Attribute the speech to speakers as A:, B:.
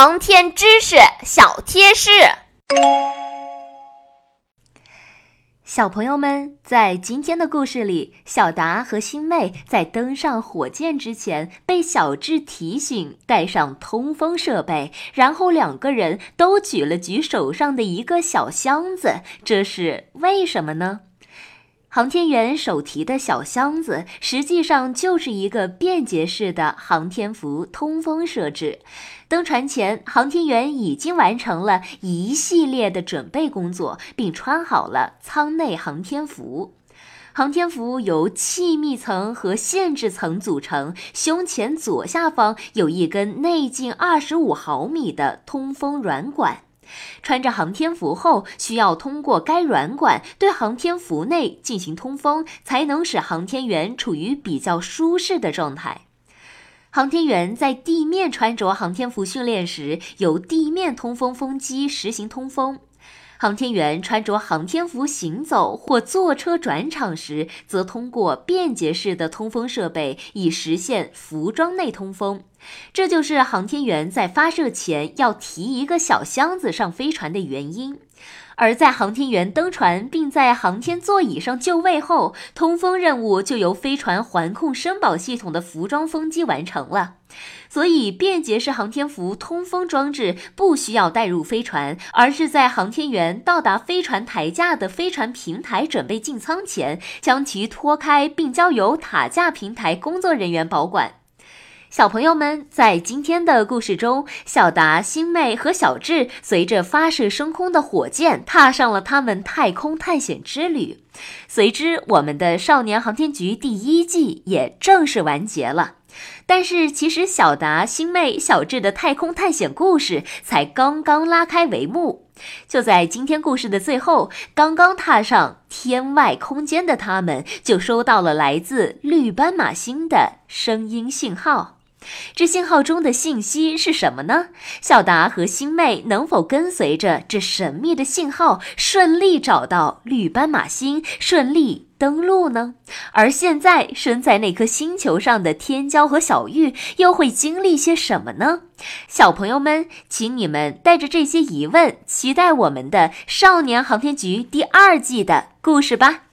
A: 航天知识小贴士，
B: 小朋友们，在今天的故事里，小达和星妹在登上火箭之前，被小智提醒带上通风设备，然后两个人都举了举手上的一个小箱子，这是为什么呢？航天员手提的小箱子，实际上就是一个便捷式的航天服通风设置。登船前，航天员已经完成了一系列的准备工作，并穿好了舱内航天服。航天服由气密层和限制层组成，胸前左下方有一根内径二十五毫米的通风软管。穿着航天服后，需要通过该软管对航天服内进行通风，才能使航天员处于比较舒适的状态。航天员在地面穿着航天服训练时，由地面通风风机实行通风。航天员穿着航天服行走或坐车转场时，则通过便捷式的通风设备以实现服装内通风。这就是航天员在发射前要提一个小箱子上飞船的原因。而在航天员登船并在航天座椅上就位后，通风任务就由飞船环控声保系统的服装风机完成了。所以，便捷式航天服通风装置不需要带入飞船，而是在航天员到达飞船台架的飞船平台准备进舱前，将其脱开，并交由塔架平台工作人员保管。小朋友们，在今天的故事中，小达、星妹和小智随着发射升空的火箭，踏上了他们太空探险之旅。随之，我们的《少年航天局》第一季也正式完结了。但是，其实小达、星妹、小智的太空探险故事才刚刚拉开帷幕。就在今天故事的最后，刚刚踏上天外空间的他们，就收到了来自绿斑马星的声音信号。这信号中的信息是什么呢？小达和星妹能否跟随着这神秘的信号，顺利找到绿斑马星，顺利登陆呢？而现在身在那颗星球上的天骄和小玉，又会经历些什么呢？小朋友们，请你们带着这些疑问，期待我们的《少年航天局》第二季的故事吧。